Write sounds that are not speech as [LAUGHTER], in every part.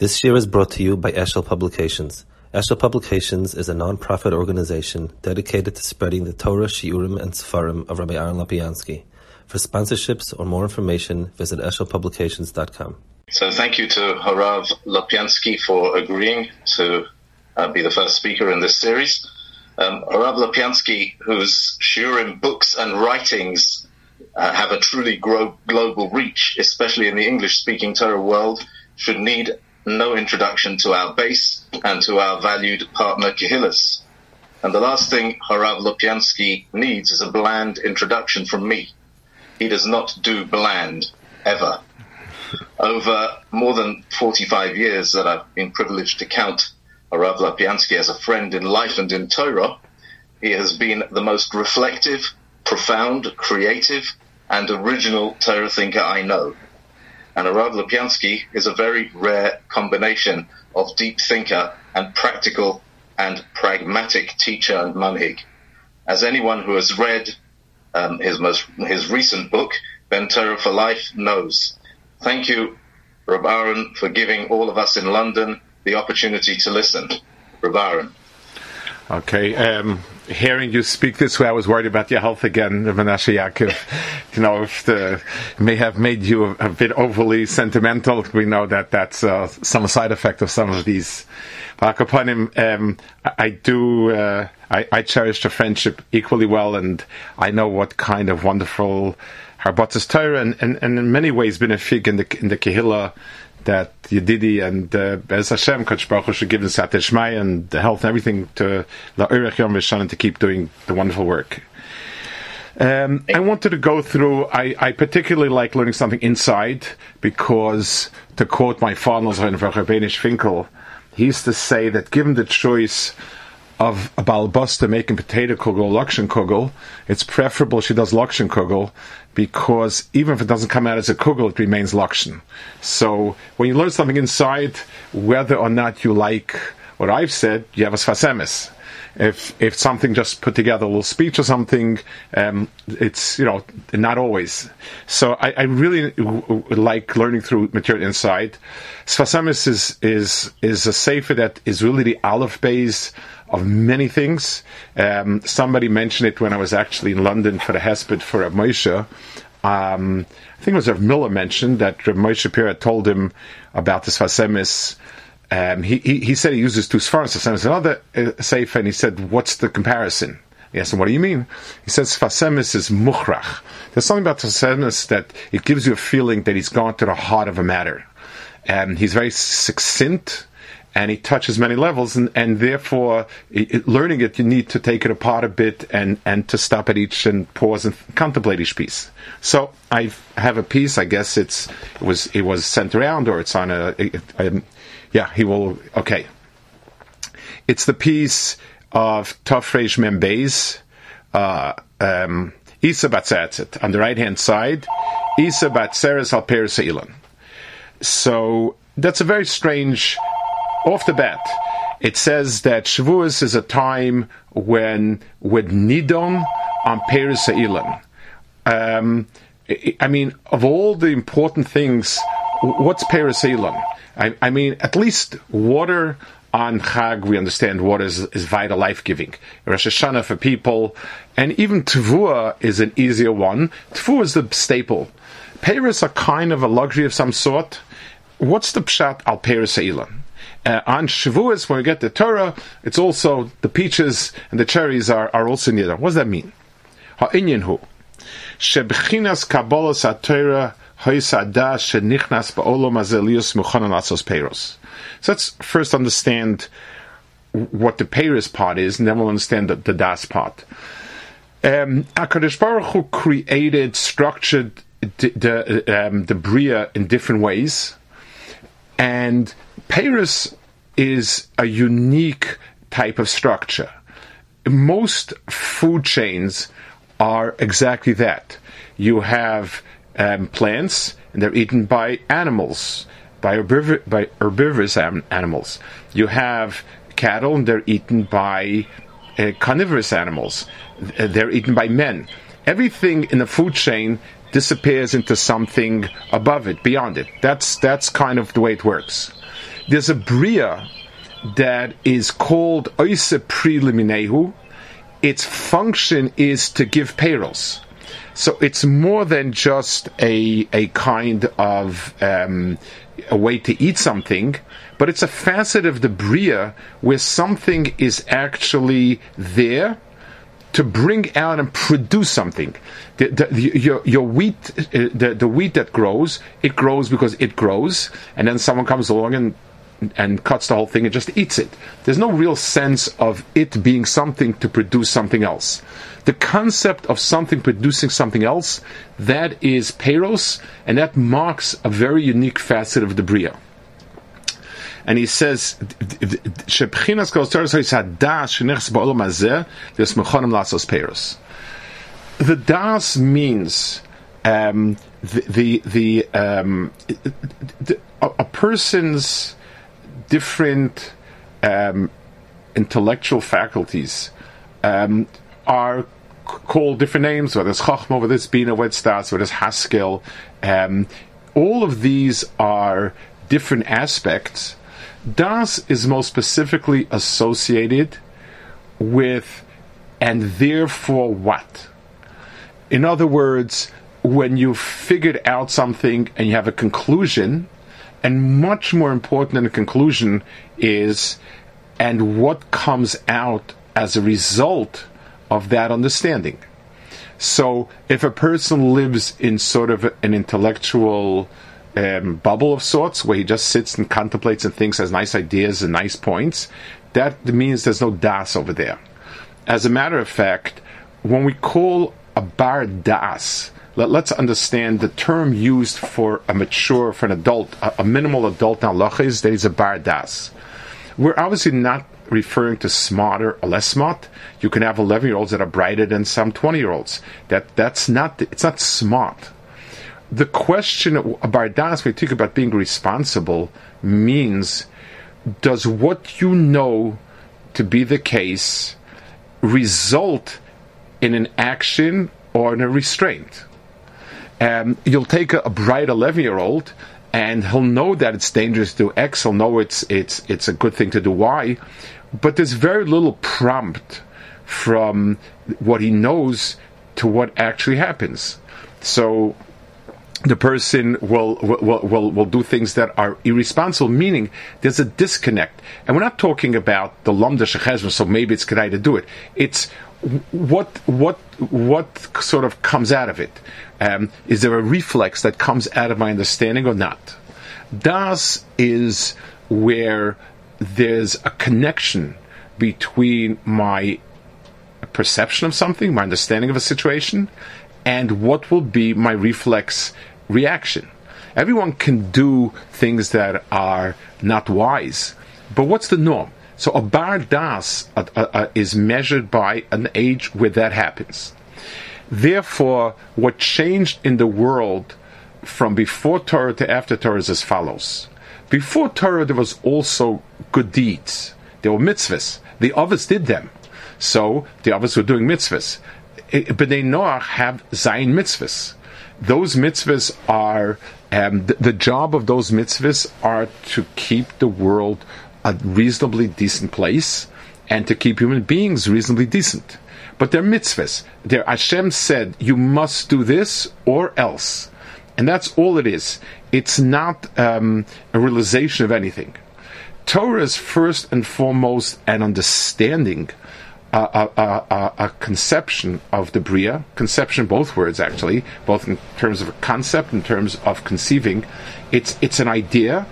This year is brought to you by Eshel Publications. Eshel Publications is a non-profit organization dedicated to spreading the Torah, Shiurim, and Sefarim of Rabbi Aaron Lopiansky. For sponsorships or more information, visit eshelpublications.com. So thank you to Harav Lopiansky for agreeing to uh, be the first speaker in this series. Um, Harav Lopiansky, whose Shiurim books and writings uh, have a truly gro- global reach, especially in the English-speaking Torah world, should need no introduction to our base and to our valued partner Kehillas. And the last thing Harav Lopiansky needs is a bland introduction from me. He does not do bland, ever. Over more than 45 years that I've been privileged to count Harav Lopiansky as a friend in life and in Torah, he has been the most reflective, profound, creative, and original Torah thinker I know. And Harav Lopiansky is a very rare combination of deep thinker and practical and pragmatic teacher and manhig. As anyone who has read um, his most his recent book, Ben Torah for Life, knows. Thank you, Rab Aaron, for giving all of us in London the opportunity to listen. Rab Aaron. Okay. Um, hearing you speak this way, I was worried about your health again, Menashe Yaakov. [LAUGHS] you know, if the may have made you a, a, bit overly sentimental. We know that that's uh, some side effect of some of these. Upon him, um, I, do. Uh, I, I, cherish the friendship equally well, and I know what kind of wonderful Harbatas Torah, and, and, and in many ways been a fig in the in the Kehillah that Yedidi and uh, Bez Hashem, Kodesh Baruch Hu should give us Shmai and the health and everything to La'urech Yom Vishanan to keep doing the wonderful work. Um, I wanted to go through. I, I, particularly like learning something inside because, to quote my father, Benish Finkel, he used to say that given the choice of a balbusta making potato kugel, lakshan kugel, it's preferable she does lakshan kugel because even if it doesn't come out as a kugel, it remains lakshan. So when you learn something inside, whether or not you like what I've said, you have a Sfas Emes. If if something just put together a little speech or something, um, it's you know not always. So I, I really w- like learning through material inside. Sfas Emes is is is a sefer that is really the aleph base of many things. Um, somebody mentioned it when I was actually in London for the Hesped for a Moshe. Um, I think it was Rav Miller mentioned that Rav Moshe Pira told him about this Fasemis. Um, he, he, he, said he uses two Sfaras, Fasemis another uh, and he said, what's the comparison? Asked him, what do you mean? He says, Fasemis is Mukhrach. There's something about Fasemis that it gives you a feeling that he's gone to the heart of a matter. And he's very succinct, and he touches many levels, and, and therefore, it, learning it, you need to take it apart a bit and, and to stop at each and pause and contemplate each piece. So I have a piece. I guess it's it was it was sent around, or it's on a, a, a yeah. He will okay. It's the piece of Tafresh Membeis, uh, um, Isa Batzatzit on the right hand side, Isa Batzeres Alper So that's a very strange off the bat, it says that Shavuos is a time when with nidon on Peiros. Um, I mean, of all the important things, what's Peiros Ilan? I, I, mean, at least water on Chag, we understand water is, is vital, life giving. Rosh Hashanah for people, and even Tavua is an easier one. Tavua is the staple. Peiros are kind of a luxury of some sort. What's the pshat al Ilan? Uh, on Shavuos, when we get the Torah, it's also the peaches and the cherries are, are also near. What does that mean? Ha'inyan hu. Shebchinas Kabbalah Torah So let's first understand what the Peiros part is, and then we'll understand the, the Das part. Um, HaKadosh Baruch Hu created, structured the, the, um, the Bria in different ways, and Peiros is a unique type of structure. Most food chains are exactly that. You have um, plants, and they're eaten by animals, by, herbivor- by herbivorous animals. You have cattle, and they're eaten by uh, carnivorous animals. They're eaten by men. Everything in the food chain disappears into something above it, beyond it. That's that's kind of the way it works. there's a bria that is called oise preliminahu. Its function is to give peiros. So it's more than just a a kind of um, a way to eat something, but it's a facet of the bria where something is actually there to bring out and produce something. The, the, your, your wheat, uh, the, the wheat that grows, it grows because it grows, and then someone comes along and and cuts the whole thing and just eats it. There's no real sense of it being something to produce something else. The concept of something producing something else, that is peiros, and that marks a very unique facet of the Bria. And he says, "Shebchinas The das means um, the the, the, um, the a, a person's different um, intellectual faculties um, are called different names, whether it's Chachma, whether it's Bina, whether it's Stas, whether it's Haskell. Um, all of these are different aspects. Das is most specifically associated with and therefore what? In other words, when you've figured out something and you have a conclusion, and much more important than the conclusion is, and what comes out as a result of that understanding. So, if a person lives in sort of an intellectual um, bubble of sorts, where he just sits and contemplates and thinks, has nice ideas and nice points, that means there's no das over there. As a matter of fact, when we call a bar das, let, us understand the term used for a mature, for an adult, a, a minimal adult now is that he's a bar das. We're obviously not referring to smarter or less smart. You can have 11 year olds that are brighter than some 20 year olds. That, that's not, it's not smart. The question about das, when you think about being responsible, means does what you know to be the case result in an action or in a restraint? um, you'll take a, a bright 11 year old and he'll know that it's dangerous to do X. He'll know it's it's it's a good thing to do Y, but there's very little prompt from what he knows to what actually happens. So the person will, will will will do things that are irresponsible. Meaning, there's a disconnect, and we're not talking about the lomda shechezma. So maybe it's good to do it. It's what what what sort of comes out of it? Um, is there a reflex that comes out of my understanding or not? Das is where there's a connection between my perception of something, my understanding of a situation, and what will be my reflex reaction. Everyone can do things that are not wise, but what's the norm? So a bar das uh, uh, uh, is measured by an age where that happens. Therefore, what changed in the world from before Torah to after Torah is as follows. Before Torah, there was also good deeds. There were mitzvahs. The others did them. So the others were doing mitzvahs. B'nai Noach have Zayin mitzvahs. Those mitzvahs are, um, the job of those mitzvahs are to keep the world a reasonably decent place and to keep human beings reasonably decent. But they're mitzvahs. They're Hashem said, you must do this or else. And that's all it is. It's not um, a realization of anything. Torah is first and foremost an understanding, a, a, a, conception of the Bria, conception, both words actually, both in terms of a concept, in terms of conceiving. It's, it's an idea,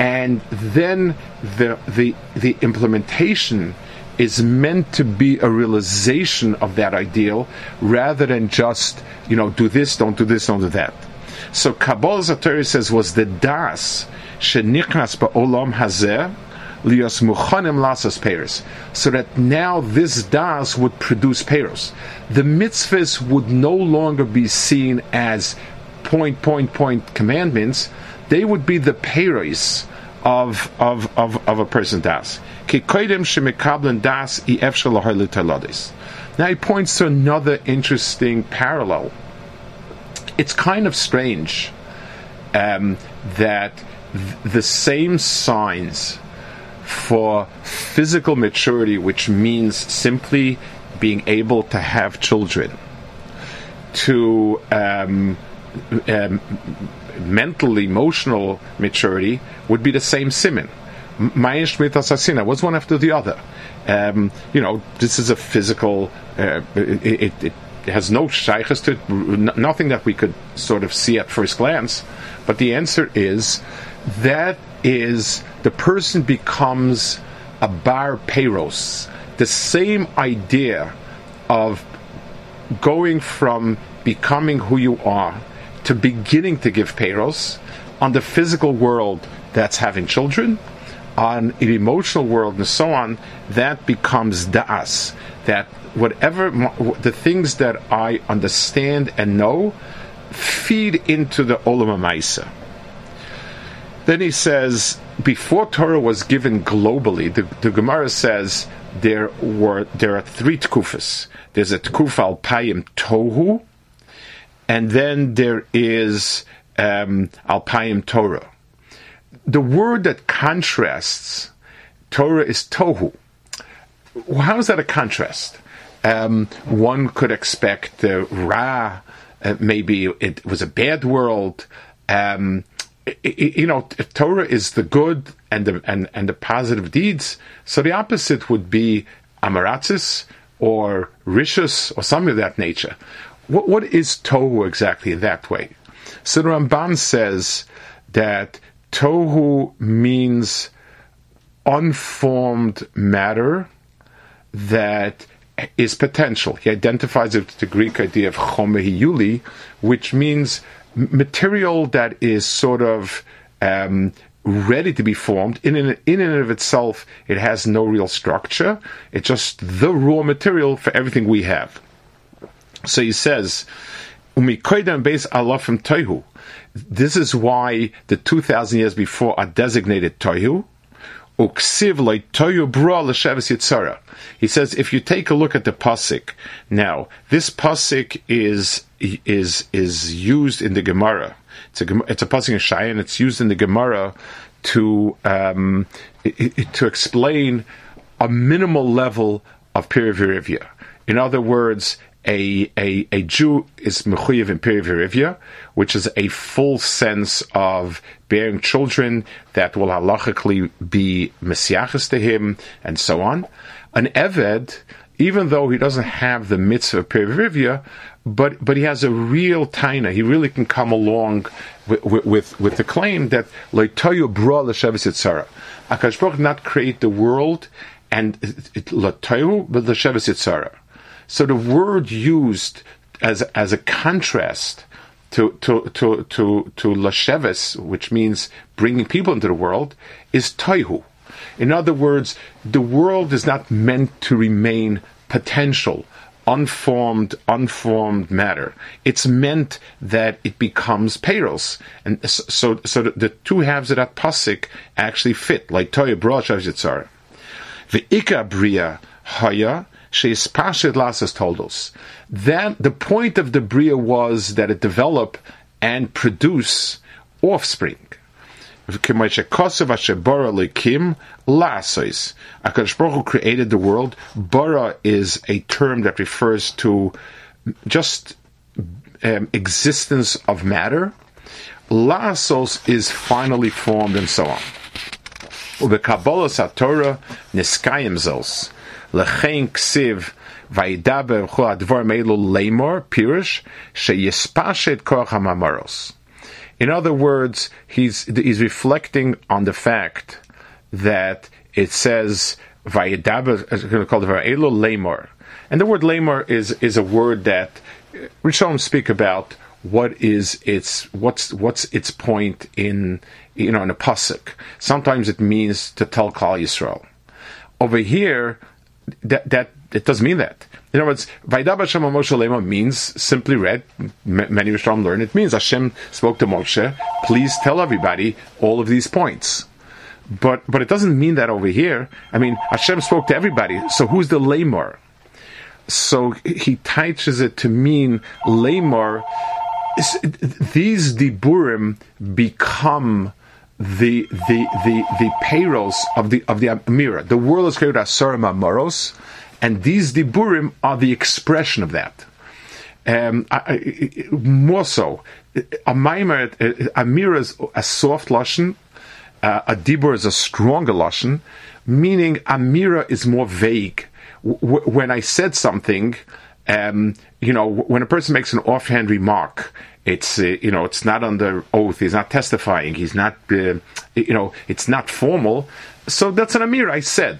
and then the, the, the implementation is meant to be a realization of that ideal rather than just, you know, do this, don't do this, don't do that. So Kabbalah Zatori says was the das shenichnas ba'olam hazeh lios muchanim lasas peiros. So that now this das would produce peiros. The mitzvahs would no longer be seen as point, point, point commandments. They would be the peiros of, of, of, of a person das. Now he points to another interesting parallel. It's kind of strange um, that th- the same signs for physical maturity, which means simply being able to have children, to um, um, mental, emotional maturity would be the same simon. Mayan Shmit Asasina was one after the other. Um, you know, this is a physical. Uh, it, it, it, has no shaykhs to it, nothing that we could sort of see at first glance. But the answer is that is the person becomes a bar peiros. The same idea of going from becoming who you are to beginning to give peiros on the physical world that's having children on an emotional world and so on, that becomes das. That whatever the things that I understand and know feed into the olam maisa. Then he says, before Torah was given globally, the, the Gemara says there were there are three tkufas. There's a tkuf al payim tohu, and then there is um, al payim Torah the word that contrasts Torah is tohu. How is that a contrast? Um, one could expect the Ra, uh, maybe it was a bad world. Um, you know, Torah is the good and the and, and the positive deeds. So the opposite would be Amaratzis or Rishus or something of that nature. What, what is Tohu exactly in that way? So the Ramban says that Tohu means unformed matter that is potential. He identifies it with the Greek idea of chomehiyuli, which means material that is sort of um, ready to be formed. In, in, in and of itself, it has no real structure. It's just the raw material for everything we have. So he says, Umikoidem base alafim tohu. This is why the 2,000 years before are designated Tohu. He says, if you take a look at the pasuk now, this pasuk is is is used in the Gemara. It's a it's a pasuk in Shai, and it's used in the Gemara to um, to explain a minimal level of perivirivia. In other words, a, a, a Jew is mechuyev in perivirivia, which is a full sense of bearing children that will halachically be messiachas to him, and so on. An Eved, even though he doesn't have the mitzvah of perivirivia, but but he has a real taina. He really can come along with with, with the claim that leitoyu bra l'sheves yitzara. Akash not create the world and leitoyu but l'sheves yitzara. So the word used as as a contrast to to to to to lasheves, which means bringing people into the world, is toihu. In other words, the world is not meant to remain potential, unformed, unformed matter. It's meant that it becomes peiros, and so so the, the two halves of that pasuk actually fit, like brashav yitzar. The ikka bria haya She's Pashit Lasas told us. That the point of the Bria was that it develop and produce offspring. HaKadosh Baruch Hu created the world. Bara is a term that refers to just um, existence of matter. Lasos is finally formed and so on. Ube Kabbalah Satorah Niskayim Zos. Lechein ksiv vayidaber chol advar meilu lemor pirush sheyispashet koach hamamoros. In other words, he's he's reflecting on the fact that it says vayidaber going to call it vayilu lemor, and the word lemor is is a word that uh, Rishonim speak about what is its what's what's its point in you know in a pasuk. Sometimes it means to tell Klal Yisrael. Over here, that that it doesn't mean that. In other words, Vaidaba Hashem Moshe Lema means simply read. Many Rishonim learn it means Hashem spoke to Moshe. Please tell everybody all of these points. But but it doesn't mean that over here. I mean, Hashem spoke to everybody. So who's the lemor? So he teaches it to mean lemor. These diburim become the the the the peiros of the of the Amira. The world is created as Sarama Moros, and these diburim are the expression of that. Um, I, I, more so, a maimer, Amira is a soft lashon, uh, a dibur is a stronger lashon, meaning Amira is more vague. W- when I said something, um, you know, when a person makes an offhand remark, it's uh, you know it's not under oath. He's not testifying. He's not uh, you know it's not formal. So that's an amir. I said.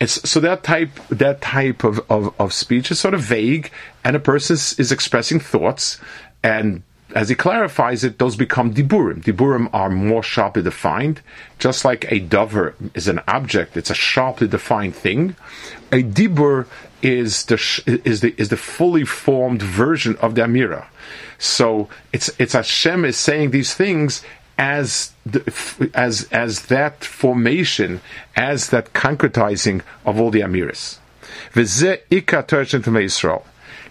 It's so that type that type of, of, of speech is sort of vague, and a person is, expressing thoughts, and as he clarifies it, those become diburim. Diburim are more sharply defined, just like a dover is an object; it's a sharply defined thing. A dibur is the is the is the fully formed version of the amira. So it's it's Hashem is saying these things as the, as as that formation, as that concretizing of all the amiras. Israel.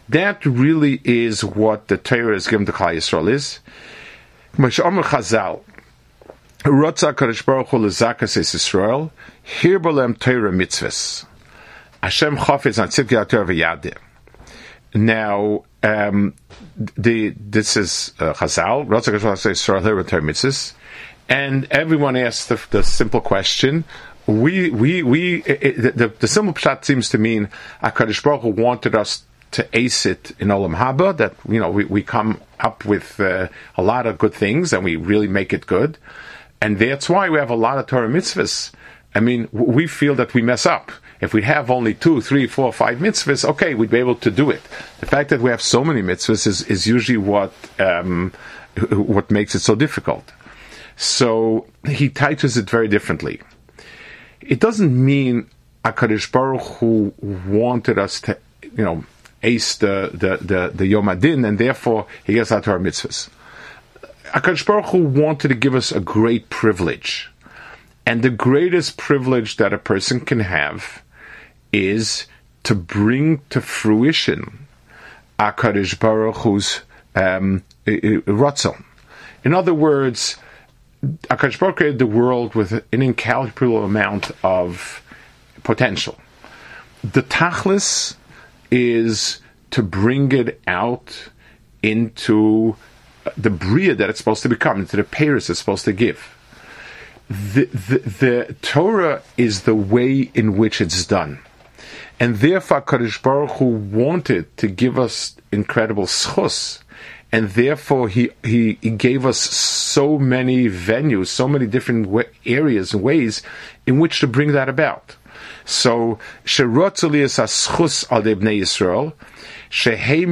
That really is what the Torah is given to Klal Yisrael is. Moshe Chazal, Rotza Kadosh Baruch Hu lezakas Yisrael, here bolem Torah mitzvahs. Hashem chafetz on tzidkei Torah v'yadeh. Now, um, the this is uh, and everyone asks the, the simple question. We we we it, the, the simple pshat seems to mean Hakadosh Baruch Hu wanted us to ace it in Olam Haba that you know we, we come up with uh, a lot of good things and we really make it good, and that's why we have a lot of Torah mitzvahs. I mean, we feel that we mess up. If we have only two, three, four, five mitzvahs, okay, we'd be able to do it. The fact that we have so many mitzvahs is, is usually what um, what makes it so difficult. So he touches it very differently. It doesn't mean Akadosh Baruch Hu wanted us to, you know, ace the the the, the Yom Adin, and therefore he gets out to our mitzvahs. Akadosh Baruch Hu wanted to give us a great privilege, and the greatest privilege that a person can have is to bring to fruition Akadosh Baruch Hu's um, ratzon. In other words, Akadosh Baruch created the world with an incalculable amount of potential. The tachlis is to bring it out into the bria that it's supposed to become, into the peiros it's supposed to give. The, the, Torah is the way in which it's done. And therefore, Kadosh Baruch Hu wanted to give us incredible schus, and therefore he, he, he gave us so many venues, so many different areas and ways in which to bring that about. So, sherotzelias aschus al debnei Yisrael, shehem.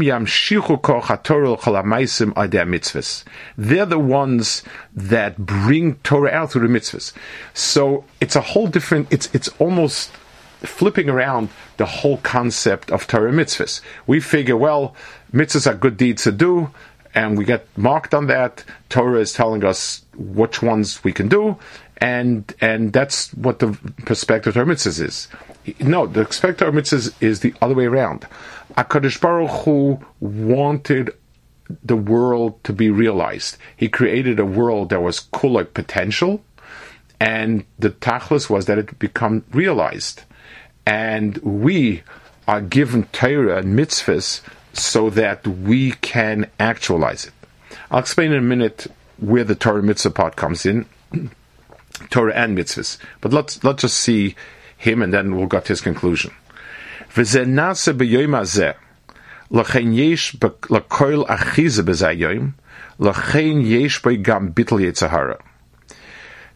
They're the ones that bring Torah out through the mitzvahs. So it's a whole different. It's it's almost flipping around the whole concept of Torah mitzvahs. We figure, well, mitzvahs are good deeds to do, and we get marked on that. Torah is telling us which ones we can do, and and that's what the perspective of Torah mitzvahs is. No, the perspective of mitzvahs is the other way around. Hakadosh Baruch Hu wanted the world to be realized. He created a world that was like potential, and the tachlis was that it become realized and we are given Torah and mitzvahs so that we can actualize it. I'll explain in a minute where the Torah mitzvah part comes in, [CLEARS THROAT] Torah and mitzvahs. But let's let's just see him, and then we'll get to his conclusion. לכן יש לכל אחיזה בזה היום, לכן יש בו גם ביטל יצהרה.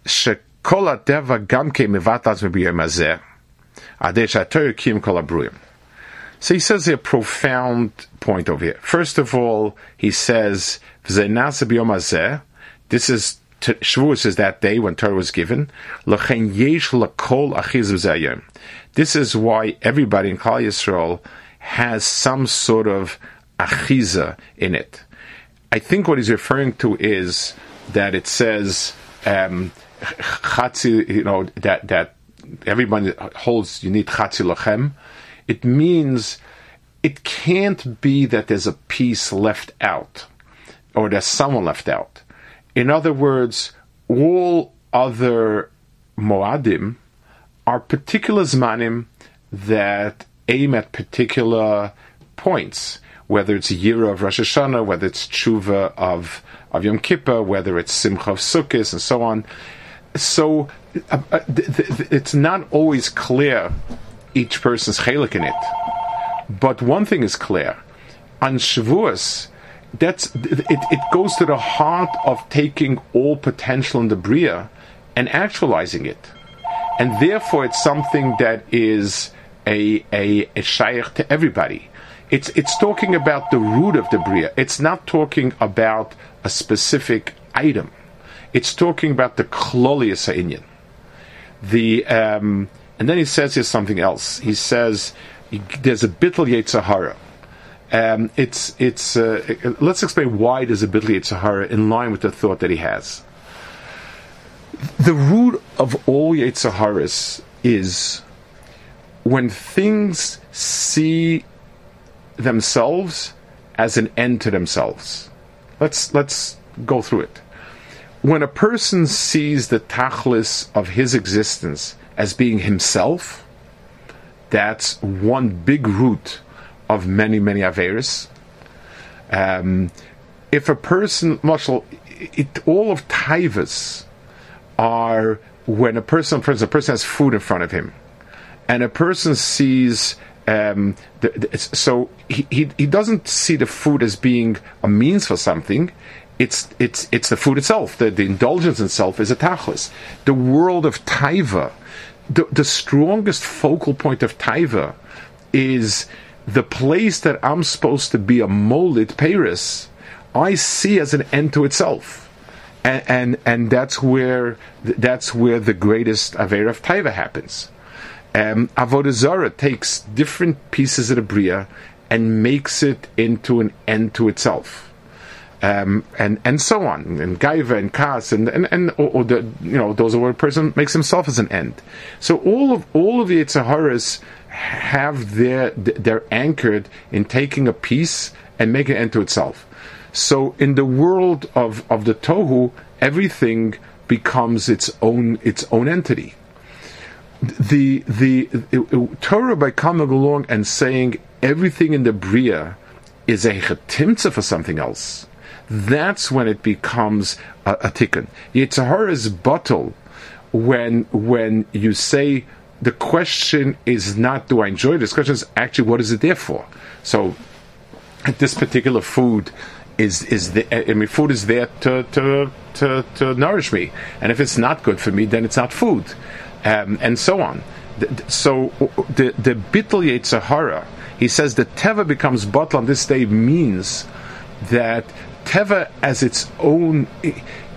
שכל הטבע גם כן מבטל עצמו ביום הזה, so he says a profound point over here. First of all, he says, this is Shavuos is that day when Torah was given. This is why everybody in Klal Yisrael has some sort of achiza in it. I think what he's referring to is that it says um, you know that that everybody holds you need chatzi lachem, it means it can't be that there's a piece left out or there's someone left out. In other words, all other Moadim are particular Zmanim that aim at particular points, whether it's a year of Rosh Hashanah, whether it's Tshuva of, of Yom Kippur, whether it's Simcha of Sukkot, and so on. So uh, uh, th- th- it's not always clear each person's chalik in it. But one thing is clear: on Shavuos, that's it, it goes to the heart of taking all potential in the bria and actualizing it, and therefore it's something that is a a, a shaykh to everybody. It's it's talking about the root of the bria. It's not talking about a specific item. It's talking about the klolius ha'inyan. The um, and then he says here something else. He says there's a bittul yetzahara. Um, it's it's. Uh, let's explain why there's a bittul yetzahara in line with the thought that he has. The root of all yetzaharas is when things see themselves as an end to themselves. Let's let's go through it. When a person sees the tachlis of his existence as being himself, that's one big root of many, many Averis. Um, if a person, it, all of taivas are when a person, for instance, a person has food in front of him, and a person sees um, the, the, so he, he, he doesn't see the food as being a means for something. It's it's it's the food itself. The, the indulgence itself is a tachlis. The world of taiva, the, the strongest focal point of taiva, is the place that I'm supposed to be a molded peiros. I see as an end to itself, and and, and that's where that's where the greatest aver of taiva happens. Um, Avodah Zarah takes different pieces of the Bria and makes it into an end to itself. Um, and and so on, and Gaiva and Kas, and and, and or, or, the you know those are where a person makes himself as an end. So all of all of the Yitzaharas have their they're anchored in taking a piece and making it to itself. So in the world of of the tohu, everything becomes its own its own entity the the Torah by coming along and saying everything in the bria is a chetimtza for something else. That's when it becomes a, a tikkun. Yitzhar is bottle when when you say the question is not do I enjoy this The question is actually what is it there for. So this particular food is is the I mean food is there to to to, to nourish me, and if it's not good for me, then it's not food um, and so on. So the the bittul yetzahara, he says the teva becomes bottle on this day means that teva as its own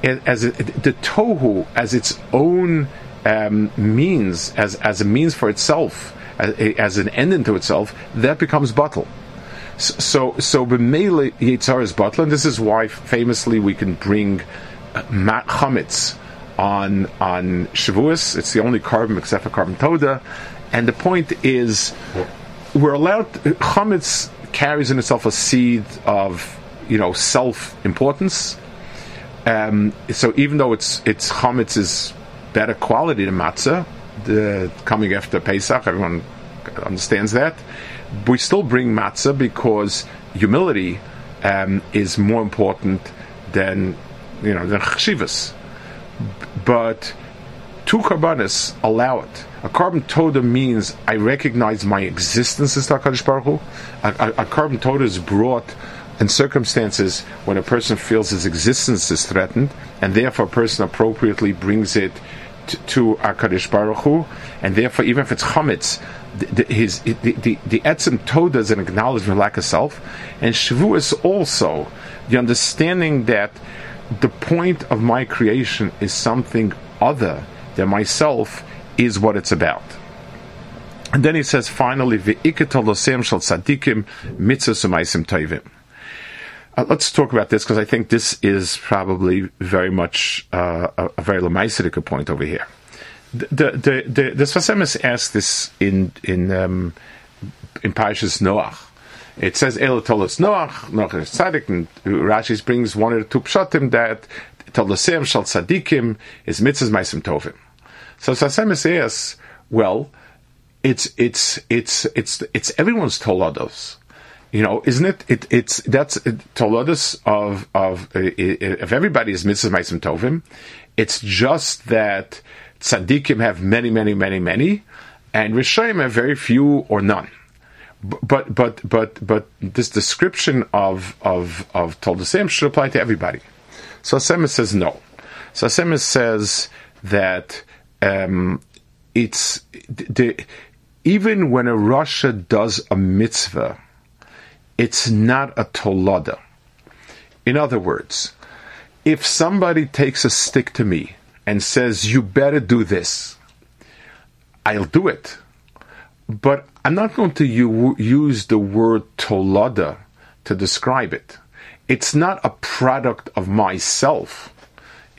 as the tohu as its own um, means as as a means for itself as, as an end into itself that becomes bottle. So so b'meile yitzhar is and this is why famously we can bring uh, chametz on on Shavuos. It's the only korban except for korban toda, and the point is we're allowed. Chametz carries in itself a seed of you know self importance. Um, so even though it's it's chametz is better quality than matzah, the coming after Pesach, everyone understands that. We still bring matzah because humility um, is more important than you know than chshivas but two karbanis allow it. A korban toda means I recognize my existence as Hakadosh Baruch Hu. A, a, a korban toda is brought in circumstances when a person feels his existence is threatened, and therefore a person appropriately brings it to, to Hakadosh Baruch Hu, and therefore even if it's chametz, the, his the the, the etzem toda is an acknowledgement of lack of self, and shavu is also the understanding that the point of my creation is something other than myself is what it's about. And then he says finally, tzadikim mitzvah uh, let's talk about this because I think this is probably very much uh, a, a, very lemaisidic point over here. The the the, the Sfas Emes asked this in in um, in Parashas Noach it says El Tolos Noach, Noach is Tzaddik, and Rashi brings one or two pshatim that Tolosem Shal Tzadikim is Mitzvahs Maisim Tovim. So Sasem says, well, it's it's it's it's it's everyone's tolados. You know, isn't it? it it's that's it, tolados of of uh, if everybody's mitzvahs meisim tovim. It's just that tzaddikim have many, many, many, many, and rishayim have very few or none. But but but but this description of of of toldosim should apply to everybody. So Semis says no. So Semis says that um, it's the even when a Russia does a mitzvah, it's not a tolada. In other words, if somebody takes a stick to me and says, You better do this, I'll do it. But I'm not going to u- use the word tolada to describe it. It's not a product of myself.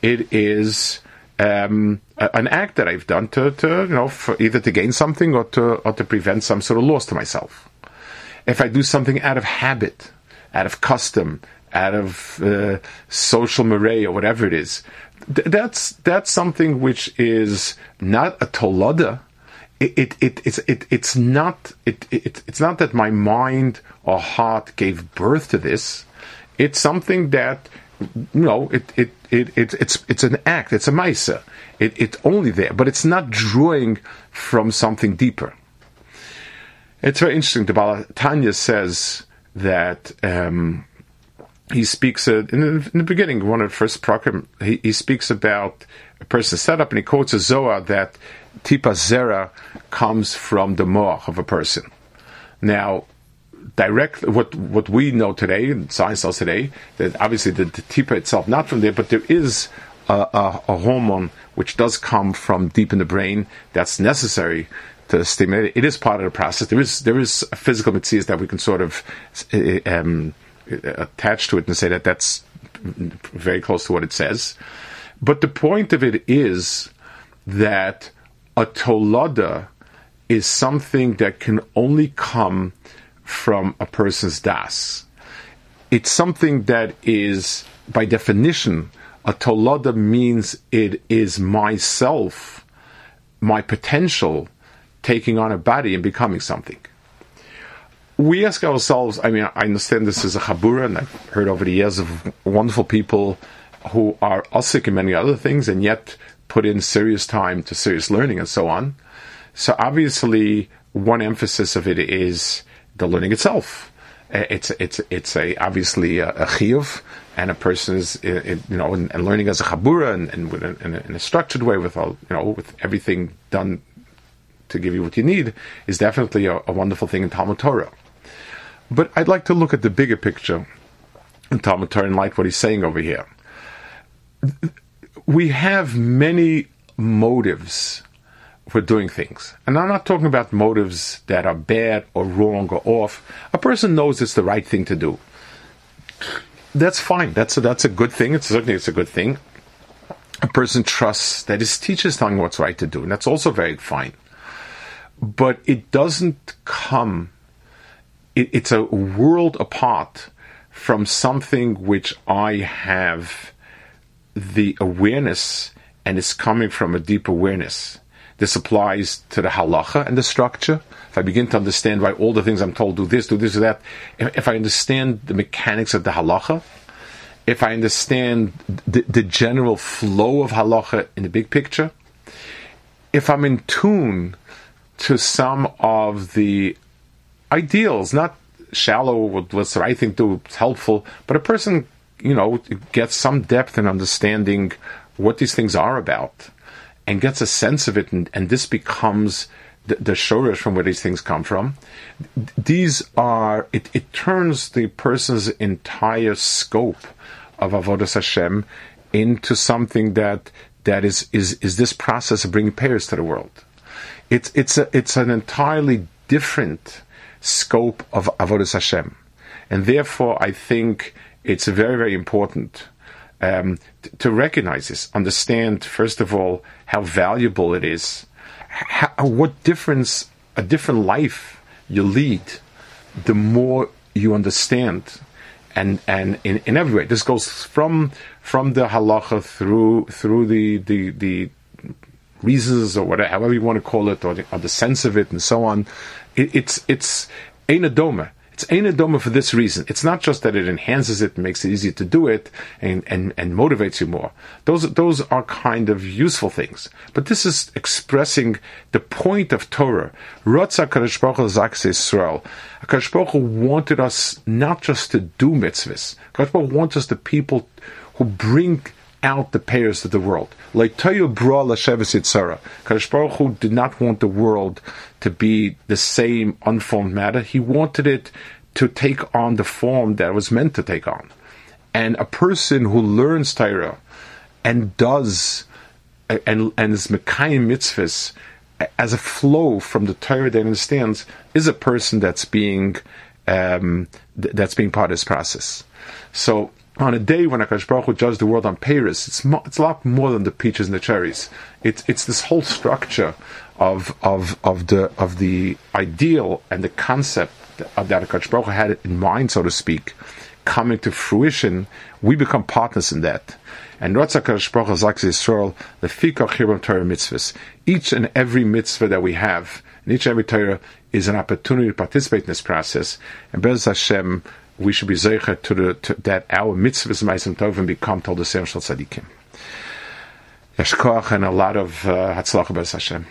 It is um, an act that I've done to, to you know, either to gain something or to, or to prevent some sort of loss to myself. If I do something out of habit, out of custom, out of uh, social moray or whatever it is, th- that's that's something which is not a tolada. It, it, it, it's it, it's not it, it, it's not that my mind or heart gave birth to this. It's something that no, it, it, it, it, it's, it's an act, it's a maisa. It, it's only there, but it's not drawing from something deeper. It's very interesting. The Baal HaTanya says that um, he speaks uh, in, the, in, the, beginning, one of the first program, he, he speaks about a person's setup, and he quotes a Zohar that tipa zera comes from the moach of a person. Now, direct what what we know today, science knows today, that obviously the, the tipa itself not from there, but there is a, a, a, hormone which does come from deep in the brain that's necessary to stimulate it. It is part of the process. There is there is a physical mitzvah that we can sort of uh, um, attach to it and say that that's very close to what it says. But the point of it is that a tolada is something that can only come from a person's das. It's something that is, by definition, a tolada means it is myself, my potential, taking on a body and becoming something. We ask ourselves, I mean, I understand this is a chabura, and I've heard over the years of wonderful people who are asik in many other things, and yet put in serious time to serious learning and so on. So obviously, one emphasis of it is the learning itself. Uh, it's it's it's a obviously a, a chiyuv, and a person is you know and, and learning as a chabura and, and with a, in, a, in, a, structured way with all you know with everything done to give you what you need is definitely a, a wonderful thing in Talmud Torah. But I'd like to look at the bigger picture in Talmud Torah and like what he's saying over here. We have many motives for doing things. And I'm not talking about motives that are bad or wrong or off. A person knows it's the right thing to do. That's fine. That's a, that's a good thing. It's certainly it's a good thing. A person trusts that his teacher is telling what's right to do, and that's also very fine. But it doesn't come. It, it's a world apart from something which I have the awareness, and it's coming from a deep awareness this applies to the halacha and the structure. If I begin to understand why all the things I'm told do this, do this, do that, if I understand the mechanics of the halacha, if I understand the, the general flow of halacha in the big picture, if I'm in tune to some of the ideals, not shallow, what's the right thing to it's helpful, but a person, you know, gets some depth in understanding what these things are about and gets a sense of it, and, and this becomes the, the from where these things come from. These are it, it turns the person's entire scope of avodas Hashem into something that that is is is this process of bringing peiros to the world. It's it's a, it's an entirely different scope of avodas Hashem, and therefore I think it's very very important um, t- to recognize this, understand first of all how valuable it is, how, what difference a different life you lead, the more you understand and and in, in every way. This goes from from the halacha through through the the the reasons or whatever, however you want to call it, or the, or the sense of it, and so on. It, it's it's ein adoma. It's ein adoma for this reason. It's not just that it enhances it, makes it easier to do it, and, and, and motivates you more. Those those are kind of useful things. But this is expressing the point of Torah. Rotza Kadosh Baruch Israel. Kadosh Baruch wanted us not just to do mitzvahs. Kadosh Baruch wants us the people who bring out the peiros of the world. Like Toyu Bra Lashevis Yitzhara. Kadosh Baruch Hu did not want the world to be the same unformed matter. He wanted it to take on the form that it was meant to take on. And a person who learns Torah and does and and is Mekayim mitzvahs as a flow from the Torah that understands is a person that's being um, th- that's being part of this process. So on a day when Akash Baruch Hu judged the world on peiros, it's mo- it's a lot more than the peaches and the cherries. It's it's this whole structure of of of the of the ideal and the concept that, that Akash Baruch Hu had in mind, so to speak, coming to fruition. We become partners in that. And Ratzakash Baruch Hu Yisrael, the Fikach Hiram Torah mitzvahs. Each and every mitzvah that we have, and each and every Torah is an opportunity to participate in this process. And Bez Hashem, we should be zeicher to, to that our mitzvahs meisim tovim become told the same Shal Tzadikim. Yeshkoach and a lot of uh, Hatzlach Bez Hashem.